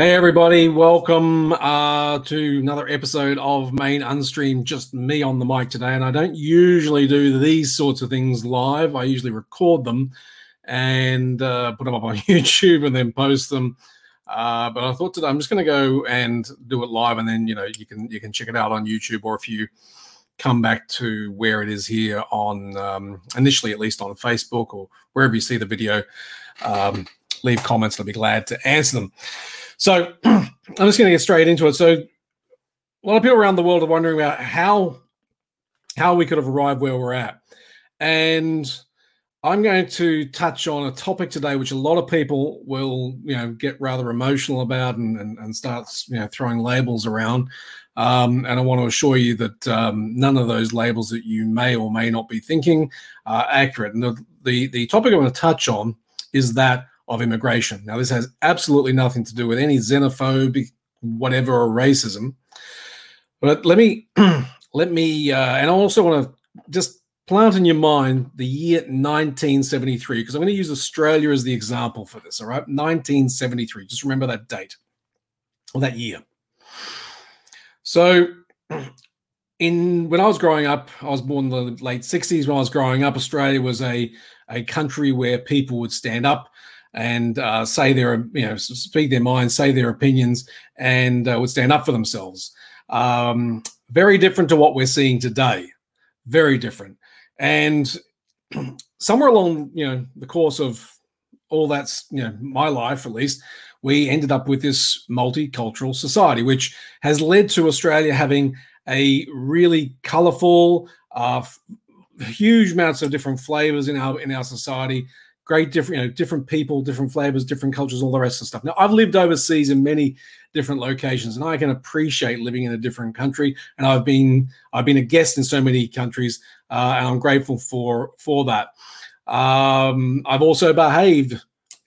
Hey, everybody, welcome uh, to another episode of Main Unstream. Just me on the mic today. And I don't usually do these sorts of things live, I usually record them and uh, put them up on YouTube and then post them. Uh, but I thought today I'm just going to go and do it live, and then you know you can you can check it out on YouTube, or if you come back to where it is here on um, initially at least on Facebook or wherever you see the video, um, leave comments. I'll be glad to answer them. So I'm just going to get straight into it. So a lot of people around the world are wondering about how how we could have arrived where we're at, and I'm going to touch on a topic today which a lot of people will you know get rather emotional about and and, and start you know throwing labels around. Um, and I want to assure you that um, none of those labels that you may or may not be thinking are accurate. And the, the, the topic I'm going to touch on is that of immigration. Now, this has absolutely nothing to do with any xenophobic, whatever, or racism. But let me, let me, uh, and I also want to just plant in your mind the year 1973, because I'm going to use Australia as the example for this. All right, 1973. Just remember that date or that year. So, in when I was growing up, I was born in the late 60s. When I was growing up, Australia was a a country where people would stand up and uh, say their, you know, speak their minds, say their opinions, and uh, would stand up for themselves. Um, very different to what we're seeing today. Very different. And somewhere along, you know, the course of all that's, you know, my life at least, we ended up with this multicultural society, which has led to Australia having a really colourful, uh, huge amounts of different flavors in our in our society great different you know different people different flavors different cultures all the rest of stuff. Now i've lived overseas in many different locations and i can appreciate living in a different country and i've been i've been a guest in so many countries uh, and i'm grateful for for that. Um, i've also behaved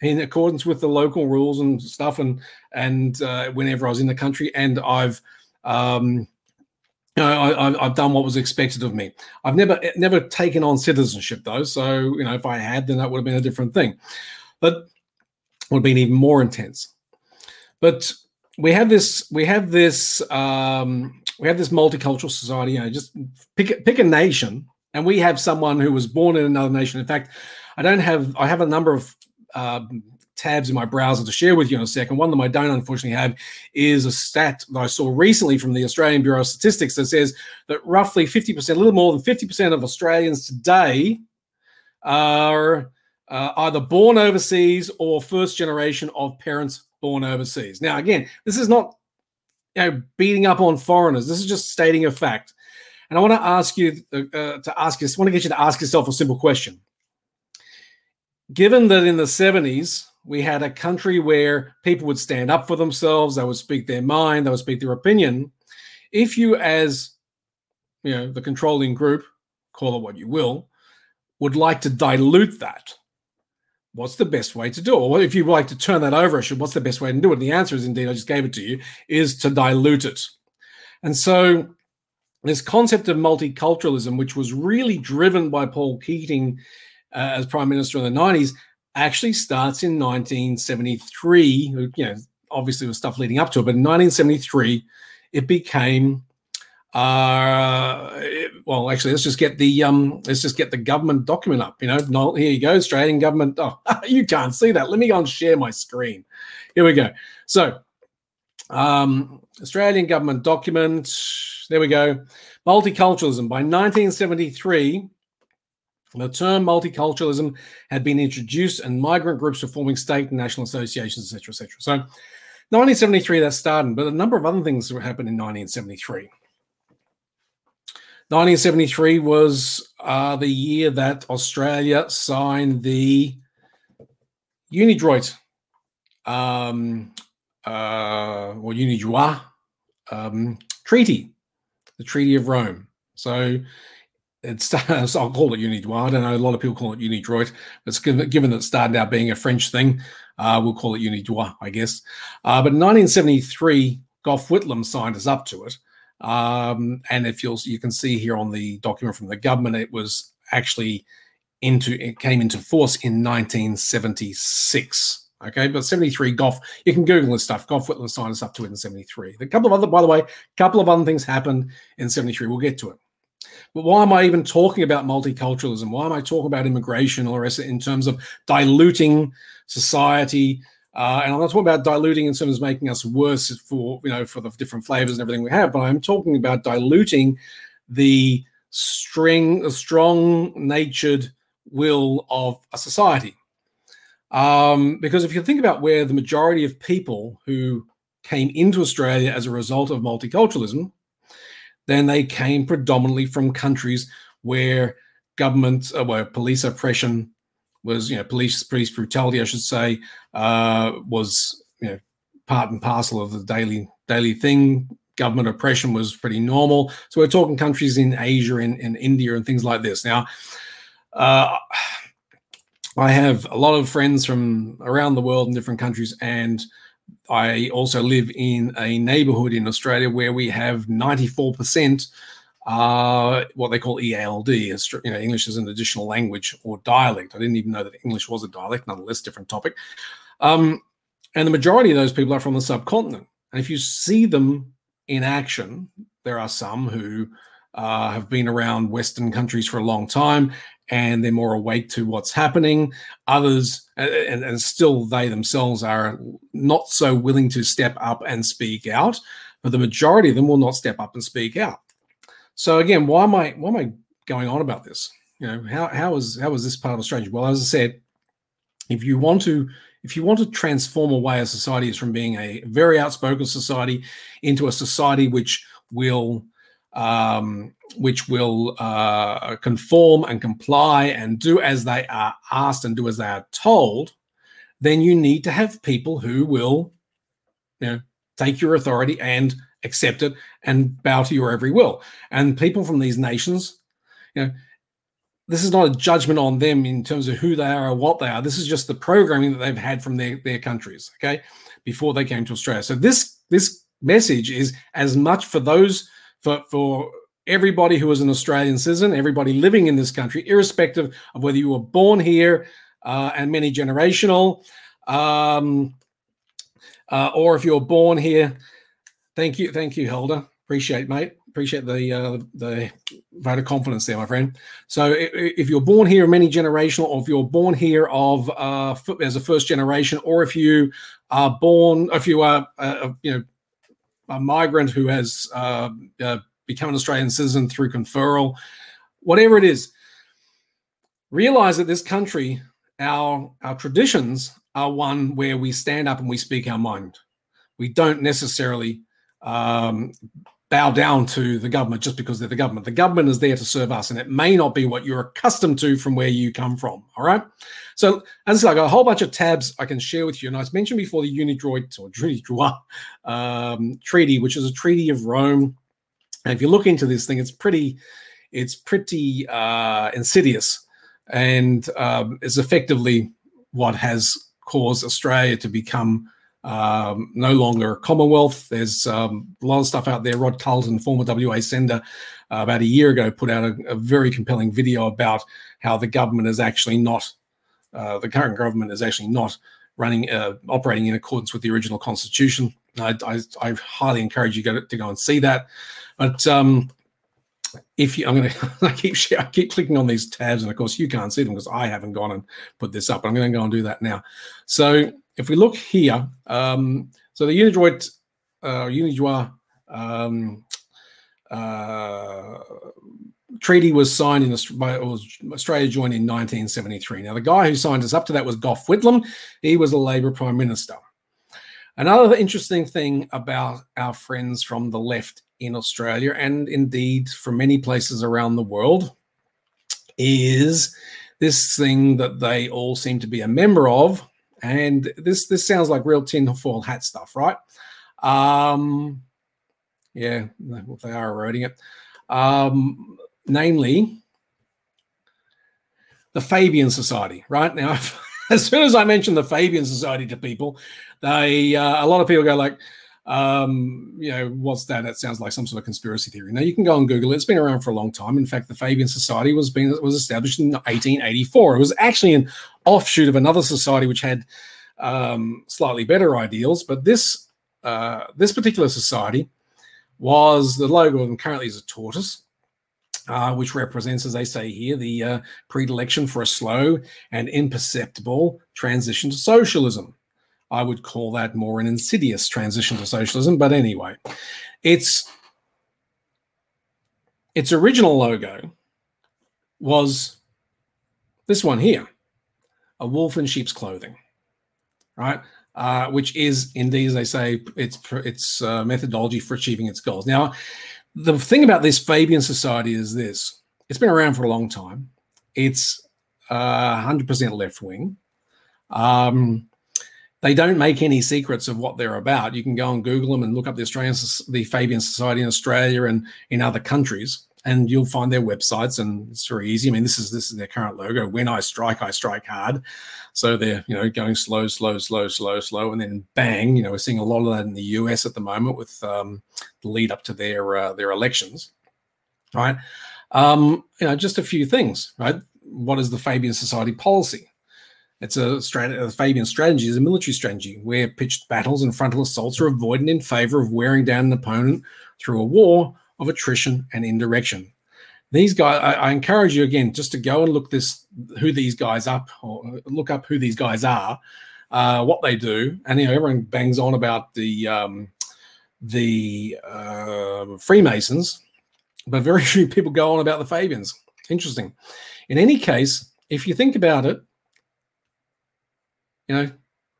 in accordance with the local rules and stuff and and uh, whenever i was in the country and i've um, you know, I, have done what was expected of me. I've never never taken on citizenship though, so you know, if I had, then that would have been a different thing. But would have been even more intense. But we have this we have this um, we have this multicultural society. You know, just pick pick a nation, and we have someone who was born in another nation. In fact, I don't have I have a number of um, tabs in my browser to share with you in a second. One them I don't unfortunately have is a stat that I saw recently from the Australian Bureau of Statistics that says that roughly 50%, a little more than 50% of Australians today are uh, either born overseas or first generation of parents born overseas. Now, again, this is not you know beating up on foreigners. This is just stating a fact. And I want to ask you uh, uh to ask you. I want to get you to ask yourself a simple question. Given that in the 70s we had a country where people would stand up for themselves, they would speak their mind, they would speak their opinion. If you, as you know, the controlling group, call it what you will, would like to dilute that, what's the best way to do it? Or if you like to turn that over, what's the best way to do it? And the answer is indeed, I just gave it to you, is to dilute it. And so this concept of multiculturalism, which was really driven by Paul Keating uh, as Prime Minister in the 90s, actually starts in 1973. You know, obviously, with stuff leading up to it, but in 1973, it became. Uh, it, well, actually, let's just get the um, let's just get the government document up. You know, no, here you go, Australian government. Oh, you can't see that. Let me go and share my screen. Here we go. So, um, Australian government document. There we go. Multiculturalism by 1973 the term multiculturalism had been introduced, and migrant groups were forming state and national associations, etc., etc. So, 1973 that started, but a number of other things happened in 1973. 1973 was uh, the year that Australia signed the UniDroit um, uh, or UniDroit um, Treaty, the Treaty of Rome. So it's I'll call it UniDroit. I don't know. A lot of people call it UniDroit. It's given, that it started out being a French thing, uh, we'll call it UniDroit, I guess. Uh, but in 1973, Gough Whitlam signed us up to it. Um, and if you'll, you can see here on the document from the government, it was actually into it came into force in 1976. Okay, but 73 Gough, you can Google this stuff. Gough Whitlam signed us up to it in 73. A couple of other, by the way, a couple of other things happened in 73. We'll get to it. But why am I even talking about multiculturalism? Why am I talking about immigration or in terms of diluting society? Uh, and I'm not talking about diluting in terms of making us worse for you know for the different flavors and everything we have, but I'm talking about diluting the string, strong natured will of a society. Um, because if you think about where the majority of people who came into Australia as a result of multiculturalism, then they came predominantly from countries where government, uh, where police oppression was, you know, police police brutality, I should say, uh, was you know part and parcel of the daily daily thing. Government oppression was pretty normal. So we're talking countries in Asia, in, in India, and things like this. Now, uh, I have a lot of friends from around the world in different countries, and I also live in a neighborhood in Australia where we have 94% uh, what they call EALD, you know, English as an additional language or dialect. I didn't even know that English was a dialect, nonetheless, different topic. Um, and the majority of those people are from the subcontinent. And if you see them in action, there are some who uh, have been around Western countries for a long time and they're more awake to what's happening. Others, and, and still they themselves are not so willing to step up and speak out, but the majority of them will not step up and speak out. So again, why am I why am I going on about this? You know, how how is how is this part of Australia? Well, as I said, if you want to if you want to transform away a society is from being a very outspoken society into a society which will um, which will uh, conform and comply and do as they are asked and do as they are told, then you need to have people who will, you know, take your authority and accept it and bow to your every will. And people from these nations, you know, this is not a judgment on them in terms of who they are or what they are. This is just the programming that they've had from their, their countries, okay, before they came to Australia. So this this message is as much for those for for everybody who is an Australian citizen, everybody living in this country, irrespective of whether you were born here uh, and many generational, um, uh, or if you're born here. Thank you, thank you, Helder. Appreciate, mate. Appreciate the uh, the vote of confidence there, my friend. So, if, if you're born here, many generational, or if you're born here of uh, as a first generation, or if you are born, if you are, uh, you know, a migrant who has uh, uh, become an Australian citizen through conferral, whatever it is, realize that this country, our our traditions are one where we stand up and we speak our mind. We don't necessarily um, bow down to the government just because they're the government. The government is there to serve us, and it may not be what you're accustomed to from where you come from. All right. So, as I got a whole bunch of tabs I can share with you. And I mentioned before the Unidroit or um, treaty, which is a treaty of Rome. And if you look into this thing, it's pretty, it's pretty uh, insidious, and um, is effectively what has caused Australia to become um, no longer a Commonwealth. There's um, a lot of stuff out there. Rod Culleton, former WA sender, uh, about a year ago, put out a, a, very compelling video about how the government is actually not, uh, the current government is actually not running, uh, operating in accordance with the original constitution. I, I, I highly encourage you to go, and see that. But um, if you, I'm going to, keep I keep clicking on these tabs, and of course you can't see them because I haven't gone and put this up. I'm going to go and do that now. So if we look here, um, so the Unidroit, uh, um, uh, treaty was signed in Australia joined in 1973. Now, the guy who signed us up to that was Gough Whitlam. He was a Labor Prime Minister. Another interesting thing about our friends from the left in Australia, and indeed from many places around the world, is this thing that they all seem to be a member of, and this this sounds like real tinfoil hat stuff, right? Um, yeah, they are eroding it. Um, namely, the Fabian Society, right? Now, as soon as I mention the Fabian Society to people, they uh, a lot of people go like, um, you know, what's that? That sounds like some sort of conspiracy theory. Now you can go and Google it. It's been around for a long time. In fact, the Fabian Society was being was established in 1884. It was actually an offshoot of another society which had um, slightly better ideals. But this uh, this particular society was the logo of them currently is a tortoise, uh, which represents, as they say here, the uh, predilection for a slow and imperceptible transition to socialism. I would call that more an insidious transition to socialism, but anyway, its its original logo was this one here, a wolf in sheep's clothing, right? Uh, which is indeed, as they say, its its uh, methodology for achieving its goals. Now, the thing about this Fabian Society is this: it's been around for a long time. It's uh, 100% left wing. Um, they don't make any secrets of what they're about. You can go and Google them and look up the Australian, the Fabian Society in Australia and in other countries, and you'll find their websites. And it's very easy. I mean, this is this is their current logo. When I strike, I strike hard. So they're you know going slow, slow, slow, slow, slow, and then bang. You know, we're seeing a lot of that in the US at the moment with um, the lead up to their uh, their elections, right? Um, you know, just a few things, right? What is the Fabian Society policy? It's a, strategy, a Fabian strategy is a military strategy where pitched battles and frontal assaults are avoided in favor of wearing down an opponent through a war of attrition and indirection. These guys, I, I encourage you again just to go and look this who these guys up or look up who these guys are, uh, what they do, and you know everyone bangs on about the um, the uh, Freemasons, but very few people go on about the Fabians. Interesting. In any case, if you think about it, you know,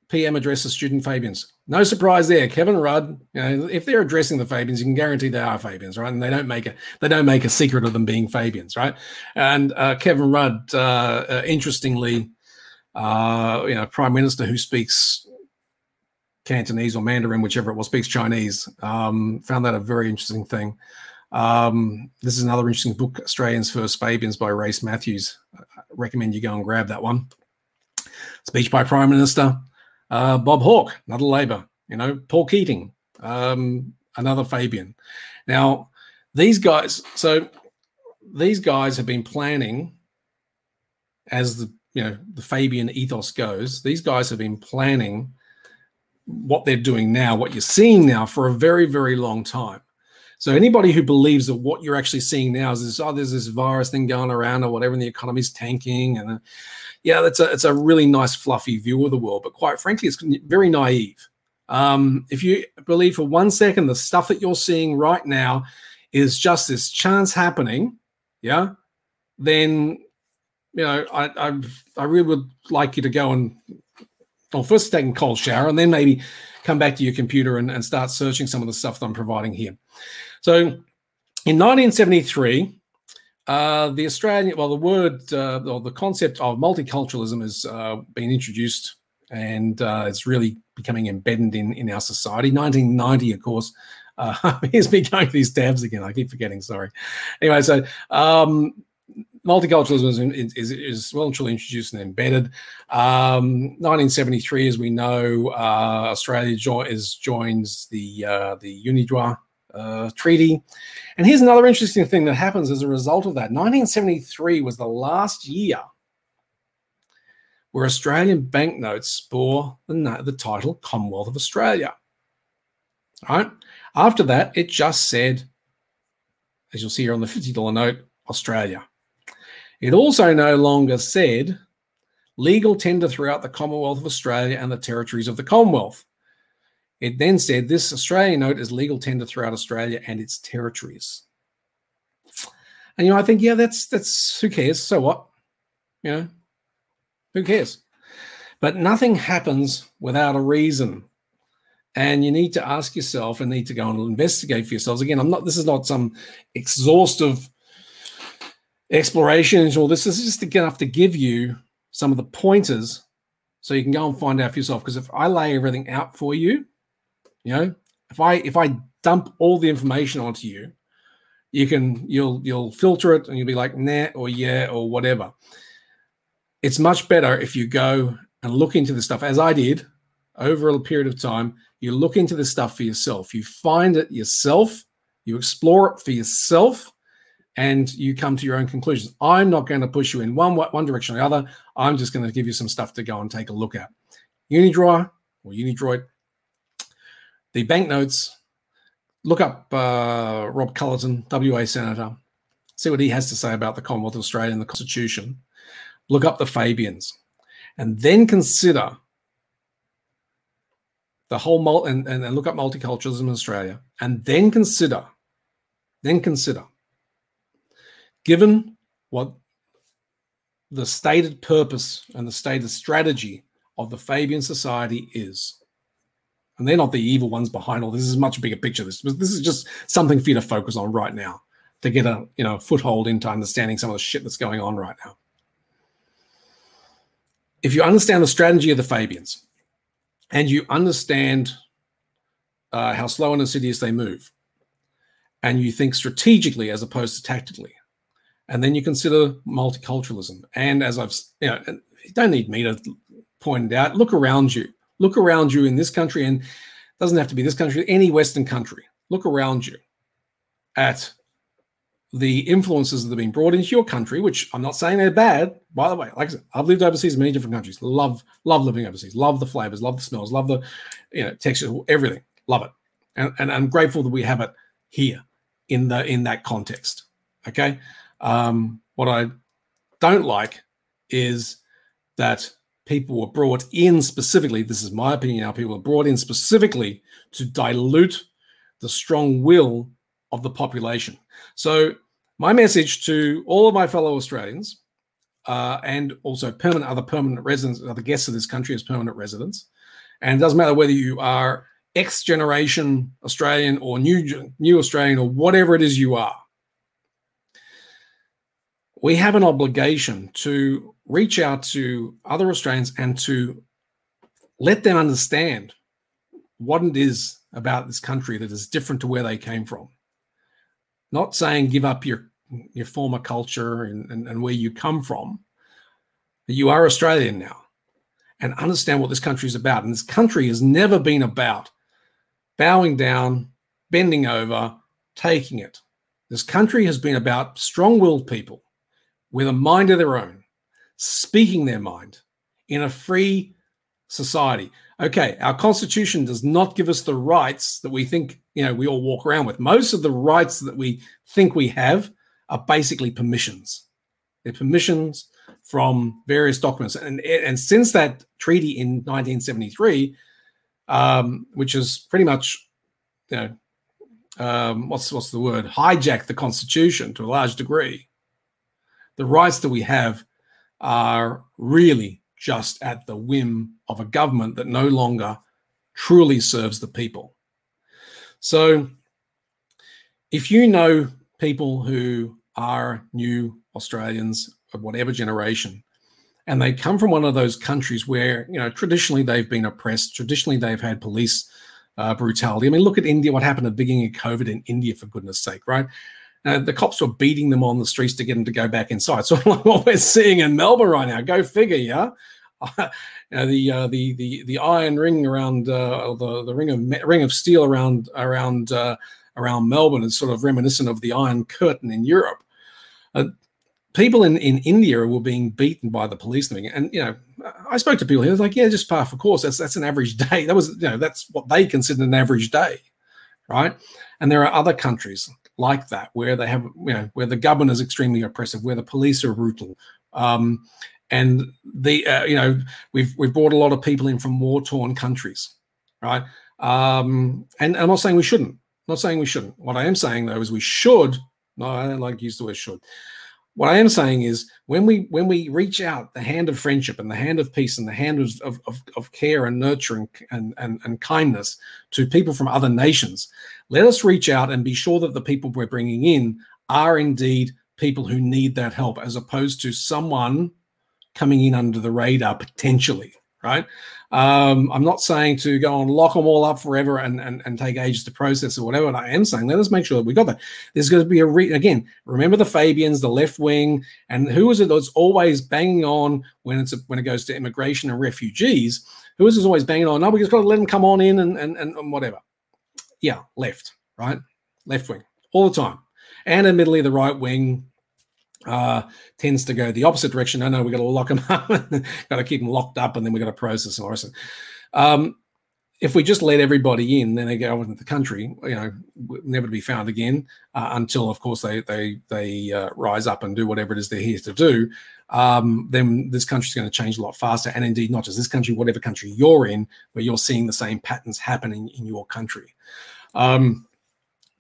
PM addresses student Fabians. No surprise there. Kevin Rudd, you know, if they're addressing the Fabians, you can guarantee they are Fabians, right? And they don't make a they don't make a secret of them being Fabians, right? And uh, Kevin Rudd, uh, uh, interestingly, uh, you know, Prime Minister who speaks Cantonese or Mandarin, whichever it was, speaks Chinese. Um, found that a very interesting thing. Um, this is another interesting book, Australians First Fabians by Race Mathews. I recommend you go and grab that one. Speech by Prime Minister uh, Bob Hawke, another Labor. You know, Paul Keating, um, another Fabian. Now, these guys. So these guys have been planning, as the you know the Fabian ethos goes. These guys have been planning what they're doing now, what you're seeing now, for a very very long time. So anybody who believes that what you're actually seeing now is this, oh, there's this virus thing going around or whatever, and the economy's tanking, and uh, yeah, that's a it's a really nice fluffy view of the world. But quite frankly, it's very naive. Um, if you believe for one second the stuff that you're seeing right now is just this chance happening, yeah, then you know I I, I really would like you to go and well first take a cold shower and then maybe come back to your computer and, and start searching some of the stuff that I'm providing here. So in 1973, uh, the Australian, well, the word uh, or the concept of multiculturalism has uh, been introduced and uh, it's really becoming embedded in, in our society. 1990, of course, uh, here's me going to these tabs again. I keep forgetting, sorry. Anyway, so um, multiculturalism is, is, is, well and truly introduced and embedded. Um, 1973, as we know, uh, Australia jo- is, joins the, uh, the UNIDROIT uh, treaty. And here's another interesting thing that happens as a result of that. 1973 was the last year where Australian banknotes bore the, the title Commonwealth of Australia. All right. After that, it just said, as you'll see here on the $50 note, Australia. It also no longer said legal tender throughout the Commonwealth of Australia and the territories of the Commonwealth. It then said this Australian note is legal tender throughout Australia and its territories. And you know, I think, yeah, that's that's who cares? So what? You know, who cares? But nothing happens without a reason. And you need to ask yourself and need to go and investigate for yourselves. Again, I'm not, this is not some exhaustive explorations or this is just enough to give you some of the pointers so you can go and find out for yourself. Because if I lay everything out for you, you know, if I if I dump all the information onto you, you can you'll you'll filter it and you'll be like nah or yeah or whatever. It's much better if you go and look into the stuff as I did over a period of time. You look into the stuff for yourself. You find it yourself. You explore it for yourself, and you come to your own conclusions. I'm not going to push you in one one direction or the other. I'm just going to give you some stuff to go and take a look at Unidraw or Unidroid, the banknotes. Look up uh, Rob Culleton, WA Senator. See what he has to say about the Commonwealth of Australia and the Constitution. Look up the Fabians, and then consider the whole mul- and, and, and look up multiculturalism in Australia, and then consider, then consider, given what the stated purpose and the stated strategy of the Fabian Society is. And they're not the evil ones behind all this. this is much bigger picture. This, this is just something for you to focus on right now to get a you know foothold into understanding some of the shit that's going on right now. If you understand the strategy of the Fabians, and you understand uh, how slow and insidious they move, and you think strategically as opposed to tactically, and then you consider multiculturalism. And as I've, you know, you don't need me to point it out. Look around you. Look around you in this country, and doesn't have to be this country, any Western country. Look around you at the influences that have been brought into your country, which I'm not saying they're bad. By the way, like I said, I've lived overseas in many different countries. Love, love living overseas. Love the flavors, love the smells, love the, you know, textures, everything. Love it, and, and I'm grateful that we have it here in the in that context. Okay, um, what I don't like is that people were brought in specifically. This is my opinion. Now, people were brought in specifically to dilute the strong will of the population. So my message to all of my fellow Australians uh, and also permanent other permanent residents, other guests of this country as permanent residents, and it doesn't matter whether you are X generation Australian or new new Australian or whatever it is you are. We have an obligation to reach out to other Australians and to let them understand what it is about this country that is different to where they came from. Not saying give up your your former culture and, and, and where you come from. You are Australian now and understand what this country is about. And this country has never been about bowing down, bending over, taking it. This country has been about strong willed people with a mind of their own, speaking their mind in a free society. Okay, our constitution does not give us the rights that we think, you know, we all walk around with. Most of the rights that we think we have are basically permissions. They're permissions from various documents. And, and since that treaty in 1973, um, which is pretty much, you know, um, what's what's the word? Hijacked the Constitution to a large degree. The rights that we have are really just at the whim of a government that no longer truly serves the people. So, if you know people who are new Australians of whatever generation. And they come from one of those countries where, you know, traditionally they've been oppressed. Traditionally, they've had police uh, brutality. I mean, look at India, what happened at the beginning of COVID in India, for goodness sake, right? Uh, the cops were beating them on the streets to get them to go back inside. So what we're seeing in Melbourne right now. Go figure, yeah. know, the uh, the the the iron ring around uh, the the ring of ring of steel around around uh, around Melbourne is sort of reminiscent of the Iron Curtain in Europe. Uh, people in, in India were being beaten by the police. And, you know, I spoke to people here, like, yeah, just par for course. That's, that's an average day. That was, you know, that's what they consider an average day. Right. And there are other countries like that where they have, you know, where the government is extremely oppressive, where the police are brutal. Um, and the, uh, you know, we've, we've brought a lot of people in from war torn countries. Right. Um, and I'm not saying we shouldn't. I'm not saying we shouldn't. What I am saying though is we should. No, I don't like use the word should what I am saying is when we when we reach out the hand of friendship and the hand of peace and the hand of, of, of, care and nurturing and, and, and kindness to people from other nations, let us reach out and be sure that the people we're bringing in are indeed people who need that help as opposed to someone coming in under the radar potentially right um, I'm not saying to go and lock them all up forever and, and, and take ages to process or whatever. And I am saying let us make sure that we got that. There's going to be a re- again. Remember the Fabians, the left wing, and who is it that's always banging on when it's a, when it goes to immigration and refugees? Who is always banging on? No, we just got to let them come on in and, and and whatever. Yeah, left, right, left wing all the time, and admittedly the right wing uh, tends to go the opposite direction. No, no, we've got to lock them up, got to keep them locked up, and then we've got to process and all the Um, if we just let everybody in, then they go into the country, you know, never to be found again uh, until, of course, they they they uh, rise up and do whatever it is they're here to do. Um, then this country's going to change a lot faster, and indeed, not just this country, whatever country you're in, where you're seeing the same patterns happening in your country. Um,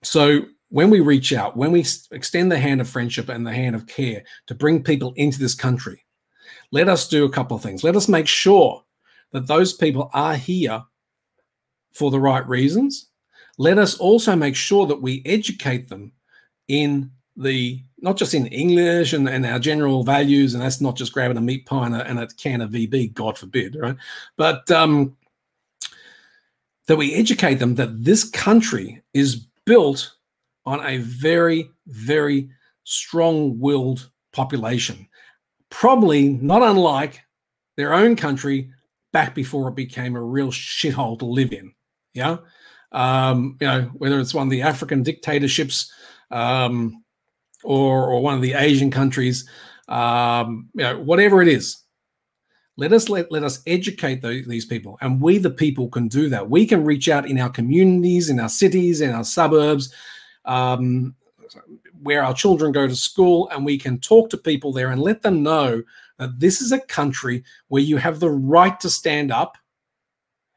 so when we reach out, when we extend the hand of friendship and the hand of care to bring people into this country, let us do a couple of things. Let us make sure that those people are here for the right reasons. Let us also make sure that we educate them in the not just in English and, and our general values, and that's not just grabbing a meat pie and a, and a can of VB, God forbid, right? But um, that we educate them that this country is built on a very, very strong willed population, probably not unlike their own country back before it became a real shithole to live in. Yeah. Um, you know, whether it's one of the African dictatorships um, or, or one of the Asian countries, um, you know, whatever it is, let us let, let us educate the, these people and we the people can do that we can reach out in our communities in our cities in our suburbs um, where our children go to school, and we can talk to people there and let them know that this is a country where you have the right to stand up,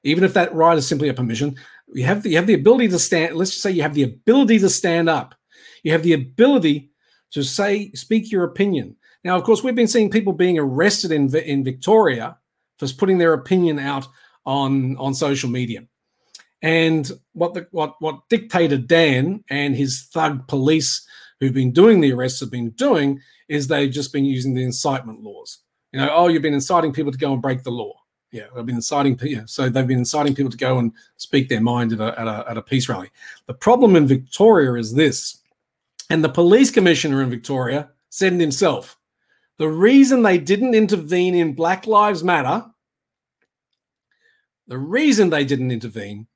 even if that right is simply a permission. You have the, you have the ability to stand. Let's just say you have the ability to stand up. You have the ability to say, speak your opinion. Now, of course, we've been seeing people being arrested in in Victoria for putting their opinion out on on social media. And what the what what dictator Dan and his thug police who've been doing the arrests have been doing is they've just been using the incitement laws. You know, oh, you've been inciting people to go and break the law. Yeah, they've been inciting people. So they've been inciting people to go and speak their mind at a, at a, at a peace rally. The problem in Victoria is this, and the police commissioner in Victoria said it himself. The reason they didn't intervene in Black Lives Matter, the reason they didn't intervene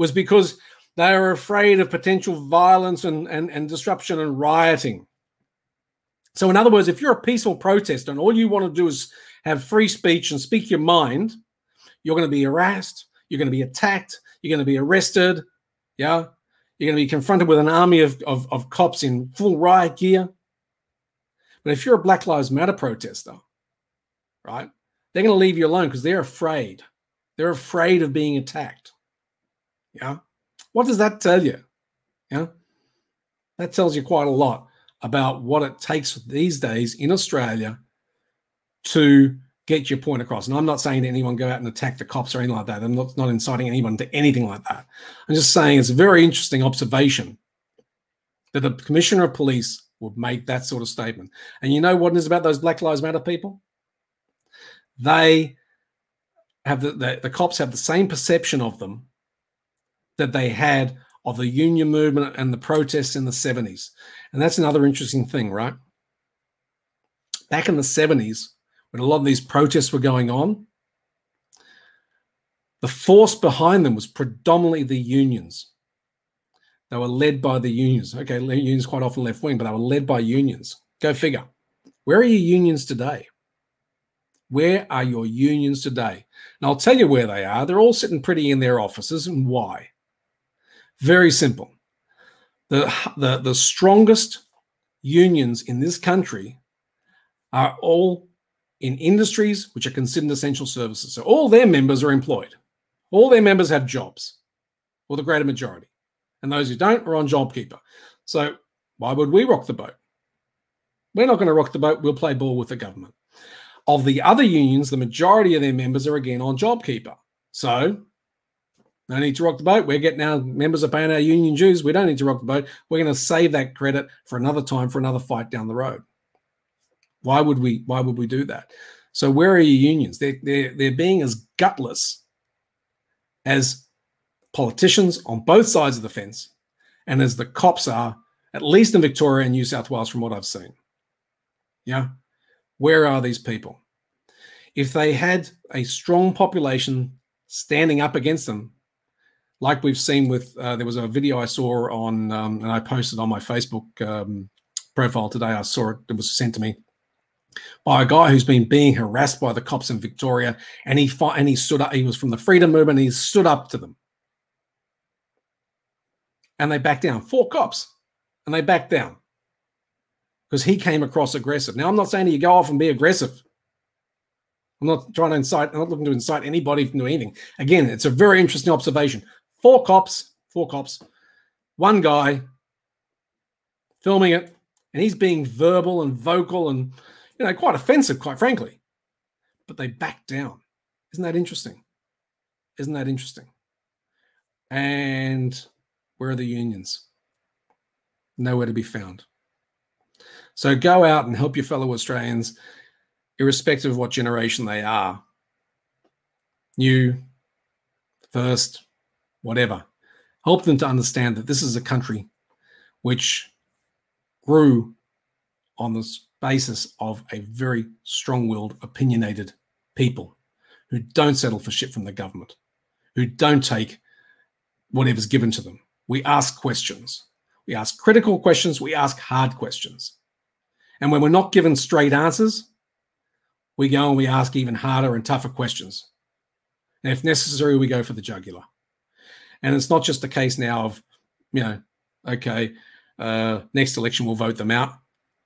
was because they were afraid of potential violence and, and, and disruption and rioting. So, in other words, if you're a peaceful protester and all you want to do is have free speech and speak your mind, you're going to be harassed, you're going to be attacked, you're going to be arrested. Yeah. You're going to be confronted with an army of, of, of cops in full riot gear. But if you're a Black Lives Matter protester, right, they're going to leave you alone because they're afraid. They're afraid of being attacked. Yeah. What does that tell you? Yeah. That tells you quite a lot about what it takes these days in Australia to get your point across. And I'm not saying to anyone go out and attack the cops or anything like that. I'm not, not inciting anyone to anything like that. I'm just saying it's a very interesting observation that the commissioner of police would make that sort of statement. And you know what it is about those Black Lives Matter people? They have the, the, the cops have the same perception of them that they had of the union movement and the protests in the 70s. And that's another interesting thing, right? Back in the 70s, when a lot of these protests were going on, the force behind them was predominantly the unions. They were led by the unions. Okay, unions quite often left wing, but they were led by unions. Go figure. Where are your unions today? Where are your unions today? And I'll tell you where they are. They're all sitting pretty in their offices. And why? Very simple. The, the, the strongest unions in this country are all in industries which are considered essential services. So all their members are employed. All their members have jobs, or the greater majority. And those who don't are on JobKeeper. So why would we rock the boat? We're not going to rock the boat. We'll play ball with the government. Of the other unions, the majority of their members are again on JobKeeper. So no need to rock the boat. We're getting our members are paying our union dues. We don't need to rock the boat. We're going to save that credit for another time for another fight down the road. Why would we? Why would we do that? So where are your unions? They're they're they're being as gutless as politicians on both sides of the fence, and as the cops are, at least in Victoria and New South Wales, from what I've seen. Yeah, where are these people? If they had a strong population standing up against them, like we've seen with uh, there was a video I saw on um, and I posted on my Facebook um, profile today. I saw it; it was sent to me by a guy who's been being harassed by the cops in Victoria, and he fought, and he stood up. He was from the freedom movement. he stood up to them, and they backed down. Four cops, and they backed down because he came across aggressive. Now, I'm not saying you go off and be aggressive. I'm not trying to incite. I'm not looking to incite anybody to do anything. Again, it's a very interesting observation. Four cops, four cops, one guy filming it, and he's being verbal and vocal and you know quite offensive, quite frankly. But they back down. Isn't that interesting? Isn't that interesting? And where are the unions? Nowhere to be found. So go out and help your fellow Australians, irrespective of what generation they are. New, first, whatever. Help them to understand that this is a country which grew on the basis of a very strong willed, opinionated people who don't settle for shit from the government, who don't take whatever's given to them. We ask questions. We ask critical questions. We ask hard questions. And when we're not given straight answers, we go and we ask even harder and tougher questions. And if necessary, we go for the jugular. And it's not just a case now of, you know, okay, uh, next election we'll vote them out.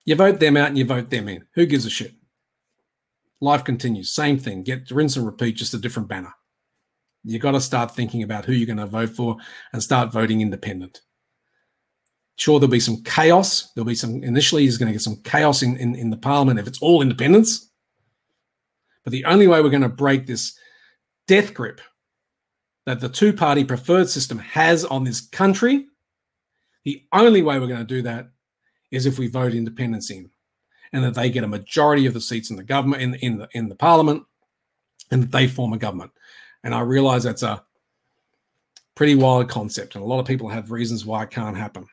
You vote them out and you vote them in. Who gives a shit? Life continues. Same thing. Get rinse and repeat, just a different banner. You got to start thinking about who you're going to vote for and start voting independent. Sure, there'll be some chaos. There'll be some initially, he's going to get some chaos in, in, in the parliament if it's all independence. But the only way we're going to break this death grip that the two party preferred system has on this country, the only way we're going to do that is if we vote independence in and that they get a majority of the seats in the government, in, in, the, in the parliament, and that they form a government. And I realize that's a pretty wild concept, and a lot of people have reasons why it can't happen.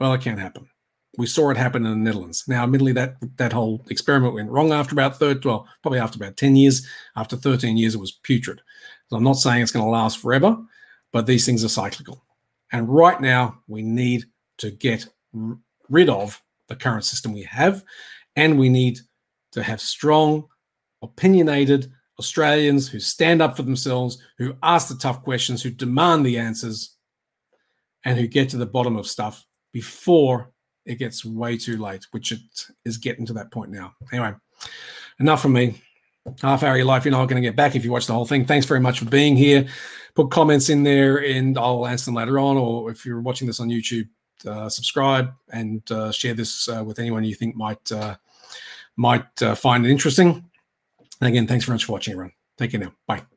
Well, it can't happen. We saw it happen in the Netherlands. Now, admittedly, that that whole experiment went wrong after about third, well, probably after about ten years. After thirteen years, it was putrid. I'm not saying it's going to last forever, but these things are cyclical. And right now, we need to get r- rid of the current system we have, and we need to have strong, opinionated Australians who stand up for themselves, who ask the tough questions, who demand the answers, and who get to the bottom of stuff before it gets way too late, which it is getting to that point now. Anyway, enough from me. Half hour of your life, you're not going to get back if you watch the whole thing. Thanks very much for being here. Put comments in there and I'll answer them later on. Or if you're watching this on YouTube, uh, subscribe and uh, share this uh, with anyone you think might uh, might uh, find it interesting. And again, thanks very much for watching, everyone. Take care now. Bye.